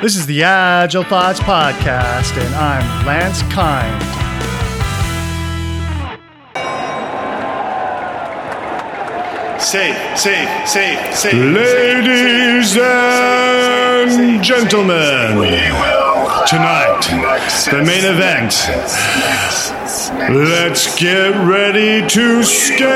This is the Agile Thoughts Podcast, and I'm Lance Kind. Safe, safe, safe, safe. Ladies and gentlemen, tonight, the main event. Let's get ready to scale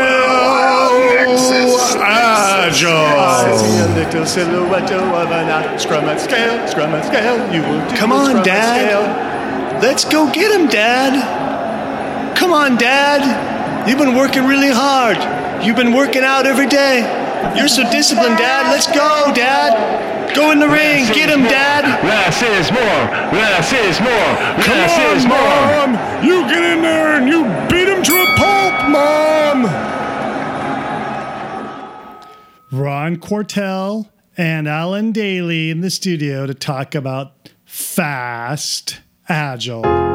Agile. little silhouette of an scrum and scale, scrum and scale. You will do Come on, scrum and Dad. Let's go get him, Dad. Come on, Dad. You've been working really hard. You've been working out every day. You're so disciplined, Dad. Let's go, Dad. Go in the ring. Get him, Dad. Less is more. Less is more. Come Less on, is more. Mom. You get in there and you beat him to a pulp, Mom. Ron Quartel and Alan Dayley in the studio to talk about fast agile.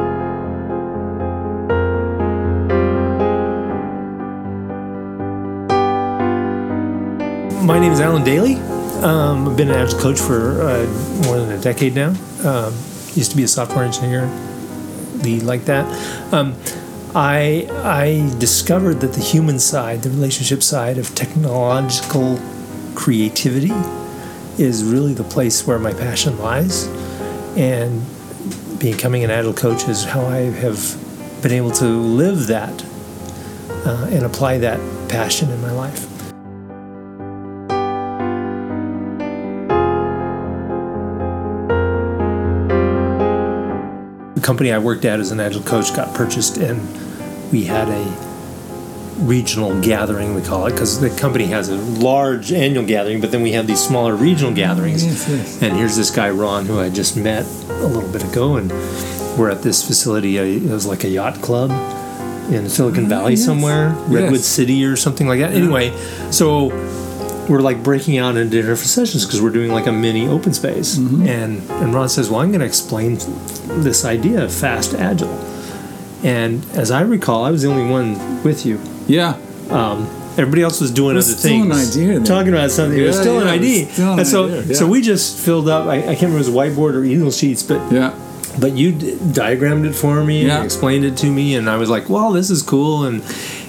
My name is Alan Dayley. Um, I've been an Agile coach for uh, more than a decade now. Um, used to be a software engineer, lead like that. Um, I I discovered that the human side, the relationship side of technological creativity, is really the place where my passion lies, and becoming an Agile coach is how I have been able to live that uh, and apply that passion in my life. Company I worked at as an agile coach got purchased, and we had a regional gathering, we call it, because the company has a large annual gathering, but then we have these smaller regional gatherings. And here's this guy, Ron, who I just met a little bit ago, and we're at this facility. uh, It was like a yacht club in Silicon Valley somewhere, Redwood Yes. City or something like that. Anyway, so we're like breaking out into different sessions because we're doing like a mini open space. Mm-hmm. And and Ron says, "Well, I'm going to explain this idea of fast agile." And as I recall, I was the only one with you. Yeah. Um, everybody else was doing was other still an things, idea talking about something. it was Yeah, still an yeah, was idea. still an and so, idea, so we just filled up. I, I can't remember it was whiteboard or easel sheets, but Yeah. but you d- diagrammed it for me Yeah. and explained it to me and i was like well this is cool and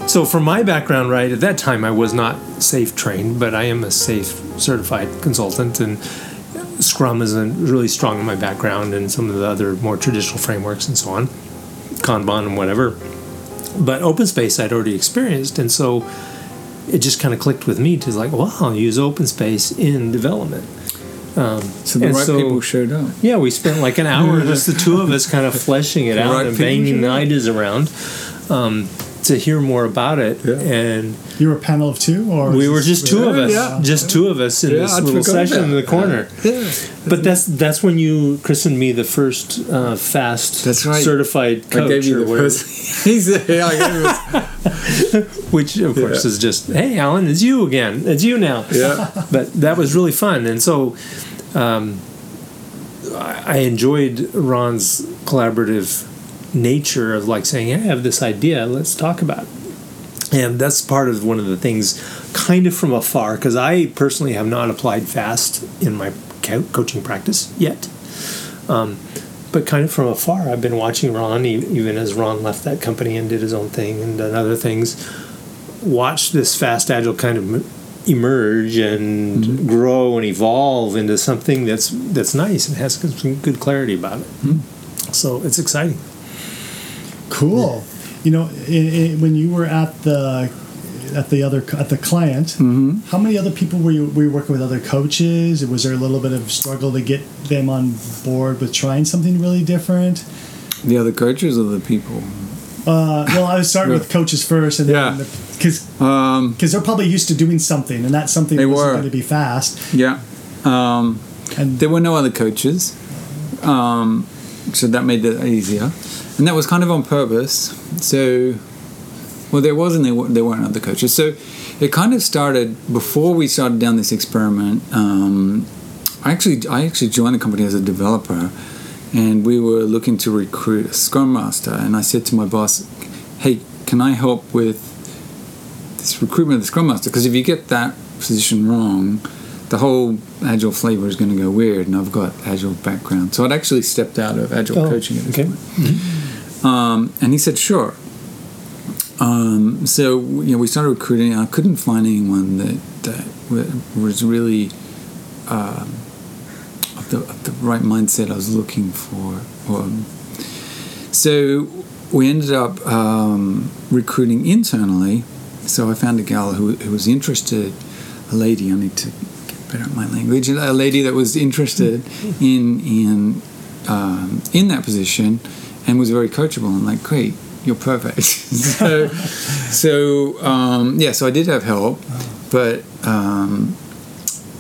so from my background right at that time i was not safe trained but i am a safe certified consultant and scrum is a, really strong in my background and some of the other more traditional frameworks and so on kanban and whatever. But open space i'd already experienced and so it just kind of clicked with me to like wow, i'll use open space in development. So the right so- people showed up. yeah, we spent like an hour, just the two of us, kind of fleshing it out right and banging the ideas around. Um, to hear more about it. Yeah. And You were a panel of two, or we were just two of us, Yeah. just two of us in Yeah, this I'd little session in the corner. Yeah. But that's that's when you christened me the first uh, fast That's right. certified I gave you the first. Yeah, I gave you which of course is just, hey, Alan, it's you again, it's you now. Yeah. but that was really fun and so um, I enjoyed ron's collaborative nature of like saying i have this idea let's talk about it and that's part of one of the things kind of from afar because i personally have not applied fast in my co- coaching practice yet um, but kind of from afar i've been watching ron even as ron left that company and did his own thing and done other things watch this fast agile kind of emerge and grow and evolve into something that's that's nice and has some good clarity about it. So it's exciting. Cool. You know, i i when you were at the at the other at the client, Mm-hmm. how many other people were you were you working with? Other coaches? Was there a little bit of struggle to get them on board with trying something really different? The other coaches or the people? Uh, well, I was starting with coaches first, and Yeah. because Um, because they're probably used to doing something, and that something wasn't were. going to be fast. yeah. Um, And there were no other coaches. Um, so that made it easier. And that was kind of on purpose. So, well, there wasn't, there, there weren't other coaches. So it kind of started before we started down this experiment. Um, I actually, I actually joined the company as a developer, and we were looking to recruit a scrum master. And I said to my boss, "Hey, can I help with this recruitment of the scrum master? Because if you get that position wrong, the whole agile flavor is going to go weird, and I've got agile background, so I'd actually stepped out of agile Oh, coaching at this okay. point. Um, and he said, "Sure." Um, so you know, we started recruiting. I couldn't find anyone that that was really um, of, the, of the right mindset I was looking for. Um, so we ended up um, recruiting internally. So I found a gal who, who was interested, a lady. I need to better at my language. A lady that was interested in in um, in that position and was very coachable. I'm like, great, you're perfect. so, so um, yeah, so I did have help, but um,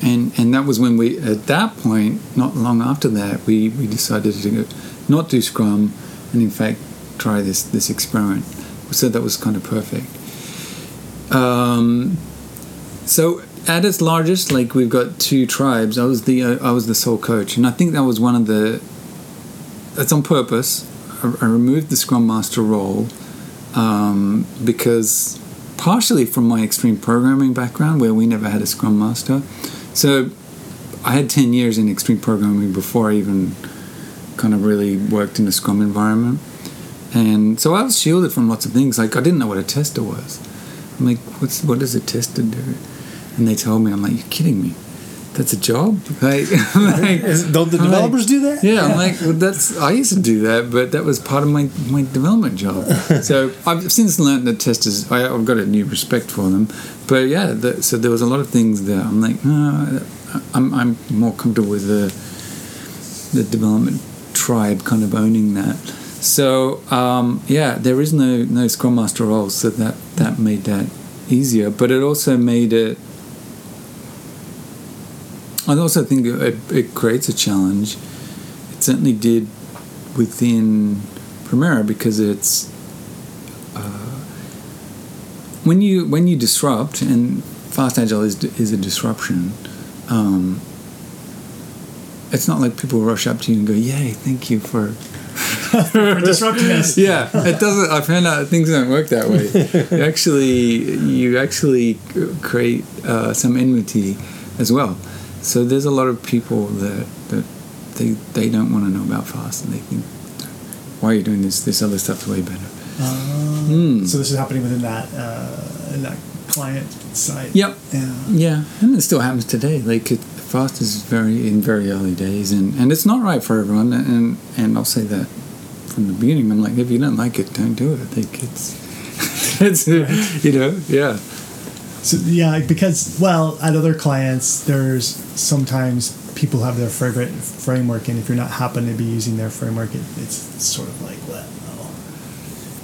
and and that was when we at that point, not long after that, we we decided to not do Scrum, and in fact try this this experiment. So that was kind of perfect. Um, so at its largest, like we've got two tribes. I was the uh, I was the sole coach, and I think that was one of the. That's on purpose. I, I removed the scrum master role um, because partially from my extreme programming background, where we never had a scrum master. So I had ten years in extreme programming before I even kind of really worked in a scrum environment, and so I was shielded from lots of things. Like I didn't know what a tester was. I'm like, what's what does a tester do? And they told me, I'm like, you're kidding me. That's a job? Like, like Don't the I'm like- developers do that? yeah, I'm like, well, that's I used to do that, but that was part of my, my development job. so I've since learned that testers, I, I've got a new respect for them. But yeah, the, so there was a lot of things that I'm like, no, I'm, I'm more comfortable with the the development tribe kind of owning that. So um, yeah, there is no no Scrum Master role, so that that made that easier. But it also made it. I also think it, it creates a challenge. It certainly did within Premera because it's uh, when you when you disrupt and fast agile is is a disruption. Um, it's not like people rush up to you and go, "Yay, thank you for For disrupting us. yeah, it doesn't. I found out things don't work that way. you actually, you actually create uh, some enmity as well. So there's a lot of people that that they they don't want to know about fast, and they think, "Why are you doing this? This other stuff's way better." Hmm. So this is happening within that uh, in that client site. Yep. Yeah. Yeah, and it still happens today. Like it, fast is very in very early days, and, and it's not right for everyone. And and I'll say that from the beginning. I'm like, if you don't like it, don't do it. Like it's it's you know yeah So yeah, because well, at other clients, there's sometimes people have their favorite framework, and if you're not happen to be using their framework, it, it's sort of like, well,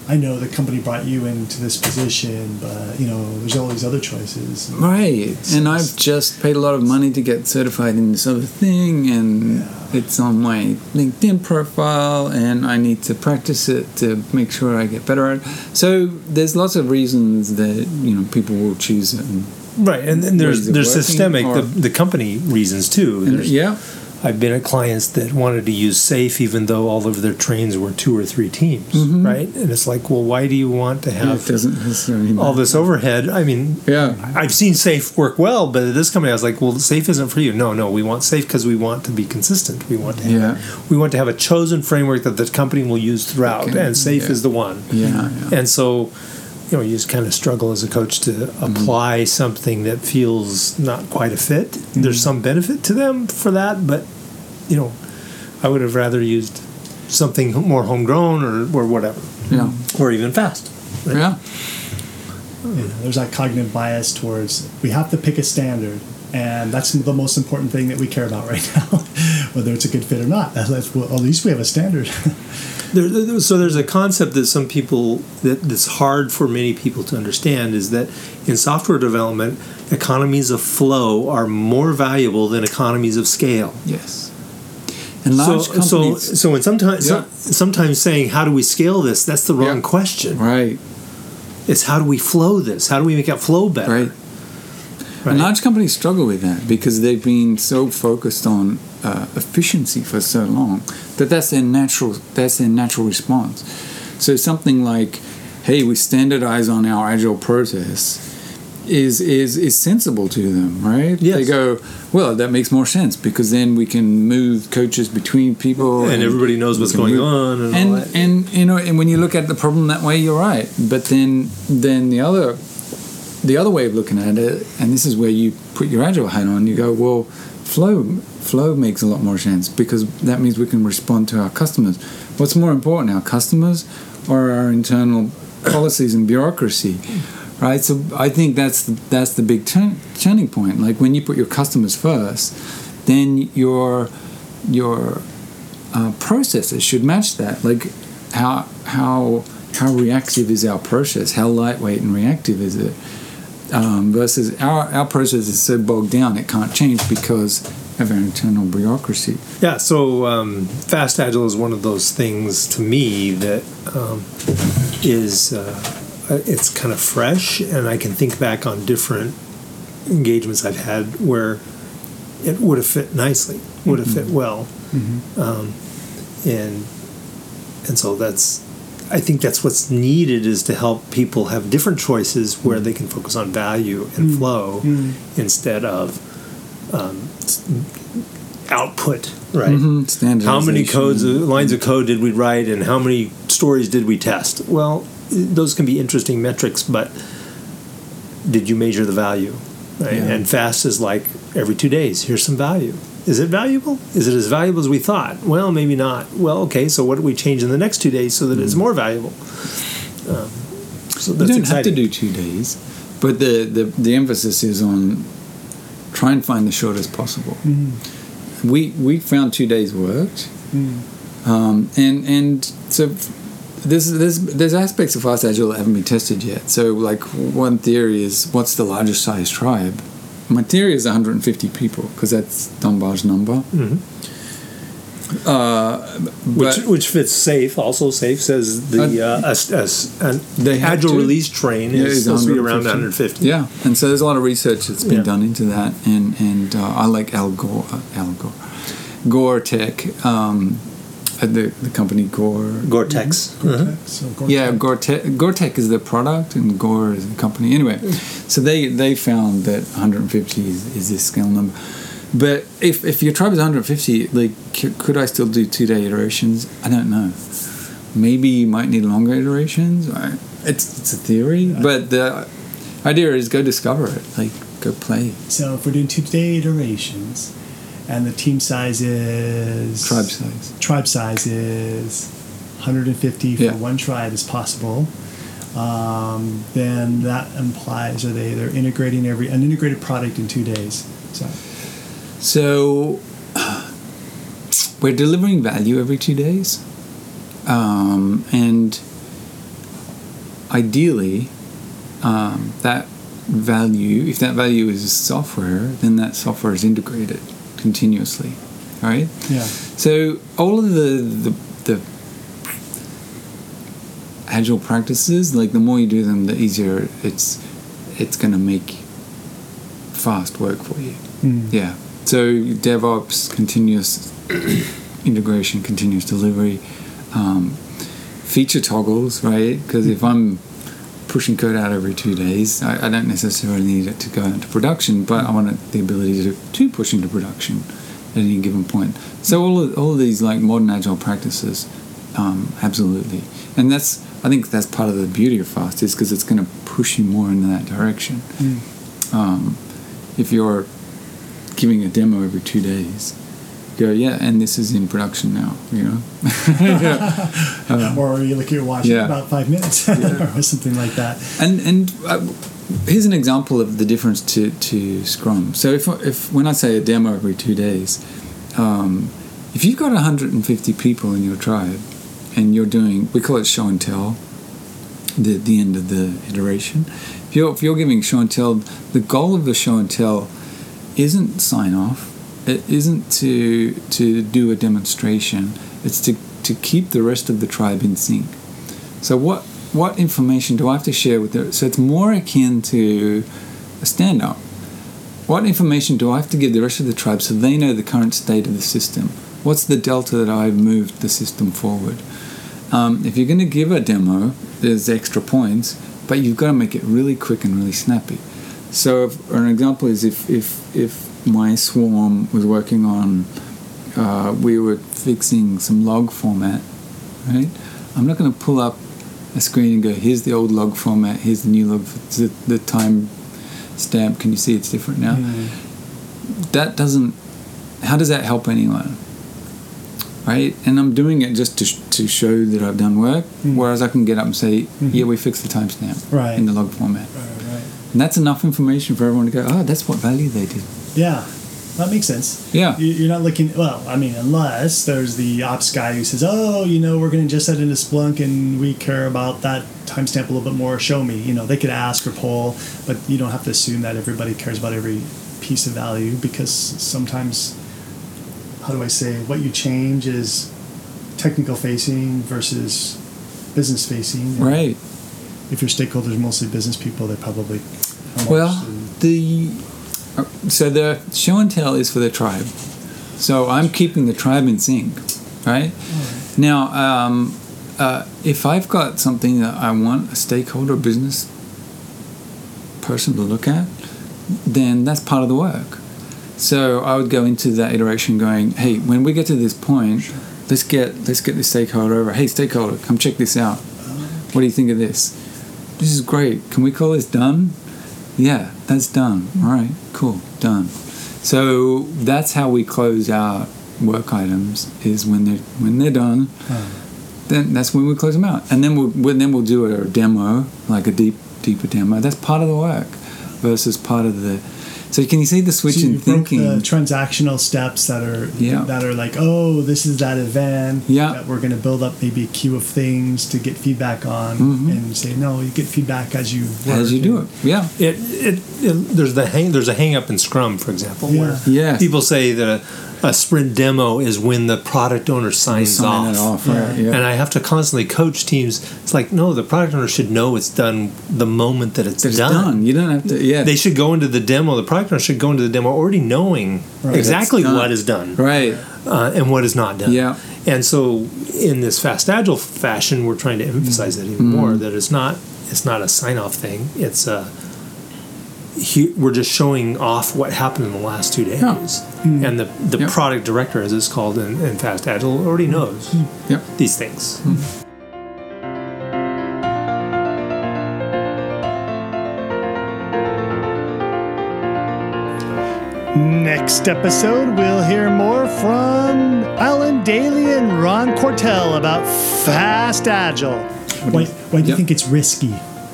I know the company brought you into this position, but you know, there's all these other choices. right. And I've just paid a lot of money to get certified in this other thing, and Yeah. it's on my LinkedIn profile, and I need to practice it to make sure I get better at it. So there's lots of reasons that you know people will choose it. And, Right, and then there's there's systemic the, the company reasons too. and yeah, I've been at clients that wanted to use Safe even though all of their trains were two or three teams, Mm-hmm. right? And it's like, well, why do you want to have all this overhead? I mean, Yeah. I've seen Safe work well, but at this company, I was like, well, Safe isn't for you. No, no, we want Safe because we want to be consistent. We want to have, Yeah. we want to have a chosen framework that the company will use throughout, Okay. and Safe Yeah. is the one. Yeah, yeah. And so, you know, you just kind of struggle as a coach to apply something that feels not quite a fit. There's some benefit to them for that, but you know, I would have rather used something more homegrown or or whatever, yeah. or even fast. right? Yeah. you know, there's that cognitive bias towards we have to pick a standard and that's the most important thing that we care about right now whether it's a good fit or not that's, that's well, at least we have a standard There, there- so there's a concept that some people that that's hard for many people to understand is that in software development, economies of flow are more valuable than economies of scale. Yes. And So, large so, companies. so when sometimes Yeah. sometimes saying how do we scale this, that's the wrong Yeah. question. right. It's how do we flow this? How do we make it flow better? Right. Right. And large companies struggle with that because they've been so focused on uh, efficiency for so long that that's their natural that's their natural response. So something like, "Hey, we standardize on our agile process, is is is sensible to them, right? Yes. They go, well, that makes more sense because then we can move coaches between people, and everybody knows what's going move- on and, all And that. and you know, and when you look at the problem that way, you're right. But then then the other the other way of looking at it, and this is where you put your agile hat on, you go, well, flow flow makes a lot more sense because that means we can respond to our customers. What's more important, our customers or our internal policies and bureaucracy? Right, so I think that's the, that's the big turn, turning point. Like when you put your customers first, then your your uh, processes should match that. Like how how how reactive is our process? How lightweight and reactive is it? Um, versus our our process is so bogged down it can't change because of our internal bureaucracy. Yeah, so um, fast agile is one of those things to me that um, is uh, it's kind of fresh, and I can think back on different engagements I've had where it would have fit nicely, would have fit well, um, and and so that's I think that's what's needed is to help people have different choices where they can focus on value and flow instead of um, output, right? Mm-hmm. How many codes, uh, lines of code did we write, and how many stories did we test? Well, those can be interesting metrics, but did you measure the value? Right? Yeah. And fast is like every two days. Here's some value. Is it valuable? Is it as valuable as we thought? Well, maybe not. Well, okay. So what do we change in the next two days so that it's more valuable? Um, so You don't exciting. have to do two days, but the, the, the emphasis is on try and find the shortest possible. We we found two days worked, um, and and so there's there's there's aspects of fast agile that haven't been tested yet. So like one theory is what's the largest size tribe? My theory is 150 people because that's Dunbar's number. Uh, Which, which fits safe. Also, safe says the uh, as, as an They agile to. release train Yeah, is supposed to be around 150. Yeah, and so there's a lot of research that's been Yeah. done into that, and and uh, I like Al Gore, uh, Al Gore, Gore Tech, um, uh, the the company Gore. Gore-Tex. Gore-Tex, Uh-huh. Gore-Tex. Yeah, Gore Tech, Gore Tech is the product, and Gore is the company. Anyway, so they they found that 150 is, is this scale number. But if, if your tribe is 150, like, c- could I still do two day iterations? I don't know. Maybe you might need longer iterations. I- It's, it's a theory, but the idea is go discover it. Like, go play. So if we're doing two day iterations, and the team size is Tribe size. tribe size is 150 for Yeah. one tribe is possible. Um, then that implies are they they're integrating every an integrated product in two days. So So we're delivering value every two days, um, and ideally, um, that value, if that value is software, then that software is integrated continuously, right? yeah, So all of the the, the agile practices, like the more you do them, the easier it's it's going to make fast work for you. Mm. Yeah. So DevOps, continuous integration, continuous delivery, um, feature toggles, right? Because if I'm pushing code out every two days, I, I don't necessarily need it to go into production, but I want it, the ability to, to push into production at any given point. So all of, all of these like modern agile practices, um, absolutely, and that's I think that's part of the beauty of fast is because it's going to push you more in that direction. Um, if you're giving a demo every two days, go yeah, and this is in production now, you know. or you look at your watch Yeah. about five minutes or something like that. And and uh, here's an example of the difference to, to Scrum. So if if when I say a demo every two days, um, if you've got 150 people in your tribe, and you're doing we call it show and tell, the the end of the iteration. If you're if you're giving show and tell, the goal of the show and tell isn't sign off. It isn't to to do a demonstration. It's to to keep the rest of the tribe in sync. So what what information do I have to share with them? so it's more akin to a stand up. What information do I have to give the rest of the tribe so they know the current state of the system? What's the delta that I've moved the system forward? Um, if you're going to give a demo, there's extra points, but you've got to make it really quick and really snappy. So, if, an example is if if if my swarm was working on, uh, we were fixing some log format, right? I'm not going to pull up a screen and go, "Here's the old log format. Here's the new log. The, the time stamp. Can you see it's different now?" That doesn't. How does that help anyone? Right, and I'm doing it just to, sh- to show that I've done work. Whereas I can get up and say, "Yeah, we fixed the timestamp Right. in the log format." Right. And that's enough information for everyone to go, oh, that's what value they did. Yeah, that makes sense. Yeah. You- You're not looking, well, I mean, unless there's the ops guy who says, oh, you know, we're going to ingest that into Splunk and we care about that timestamp a little bit more, show me. You know, they could ask or poll, but you don't have to assume that everybody cares about every piece of value because sometimes, how do I say, what you change is technical facing versus business facing. Right. If your stakeholders are mostly business people, they probably. Well, the uh, so the show and tell is for the tribe. So I'm keeping the tribe in sync, right? Now, um, uh, if I've got something that I want a stakeholder, business person to look at, then that's part of the work. So I would go into that iteration going, hey, when we get to this point, let's get let's get the stakeholder over. Hey, stakeholder, come check this out. What do you think of this? This is great. Can we call this done? Yeah, that's done. All right, cool, done. So that's how we close out work items. Is when they're when they're done, hmm. then that's when we close them out, and then we'll we'll- then we'll do a demo, like a deep deeper demo. That's part of the work, versus part of the. So can you see the switch So in you broke thinking? the transactional steps that are Yeah. that are like, oh, this is that event Yeah. that we're going to build up maybe a queue of things to get feedback on, and say no, you get feedback as you work. Mm-hmm. As you do it, yeah. It, it, it there's the hang there's a hang up in Scrum, for example, where Yeah. Yes. people say that a, a sprint demo is when the product owner signs Sign off. it off, right? Yeah. And I have to constantly coach teams. It's like, no, the product owner should know it's done the moment that it's, It's done. done. You don't have to. Yeah. They should go into the demo. The product owner should go into the demo already knowing Right. exactly what is done right. uh, and what is not done. Yeah. And so, in this fast agile fashion, we're trying to emphasize that even Mm-hmm. more. That it's not it's not a sign off thing. It's a he, we're just showing off what happened in the last two days. Yeah. Mm. And the the Yep. product director, as it's called in, in fast agile, already knows mm. Yep. these things. Mm. Next episode, we'll hear more from Alan Dayley and Ron Quartel about fast agile. Why, why do you Yep. think it's risky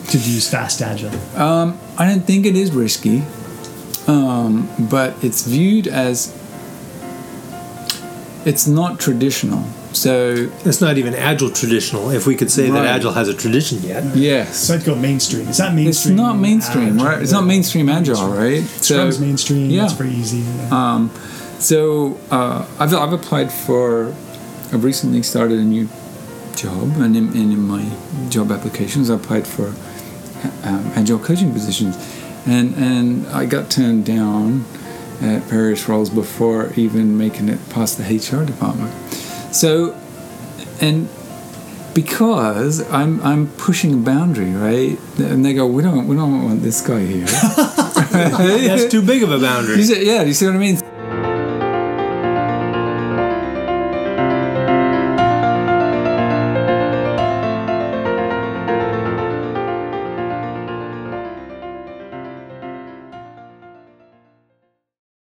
to use fast agile? Um, I don't think it is risky, um, but it's viewed as it's not traditional. So It's not even agile traditional. If we could say Right. that agile has a tradition yet, yes, So I'd go mainstream. Is that mainstream? it's not mainstream, agile? right? It's not mainstream agile, right? Scrum's mainstream. yeah. That's pretty easy. Um, so uh, I've, I've applied for, I've recently started a new job, and in, and in my job applications, I applied for um, agile coaching positions, and and I got turned down at various roles before even making it past the HR department. So, and because I'm I'm pushing a boundary, right? And they go, we don't we don't want this guy here. that's too big of a boundary. You see, yeah, do you see what I mean?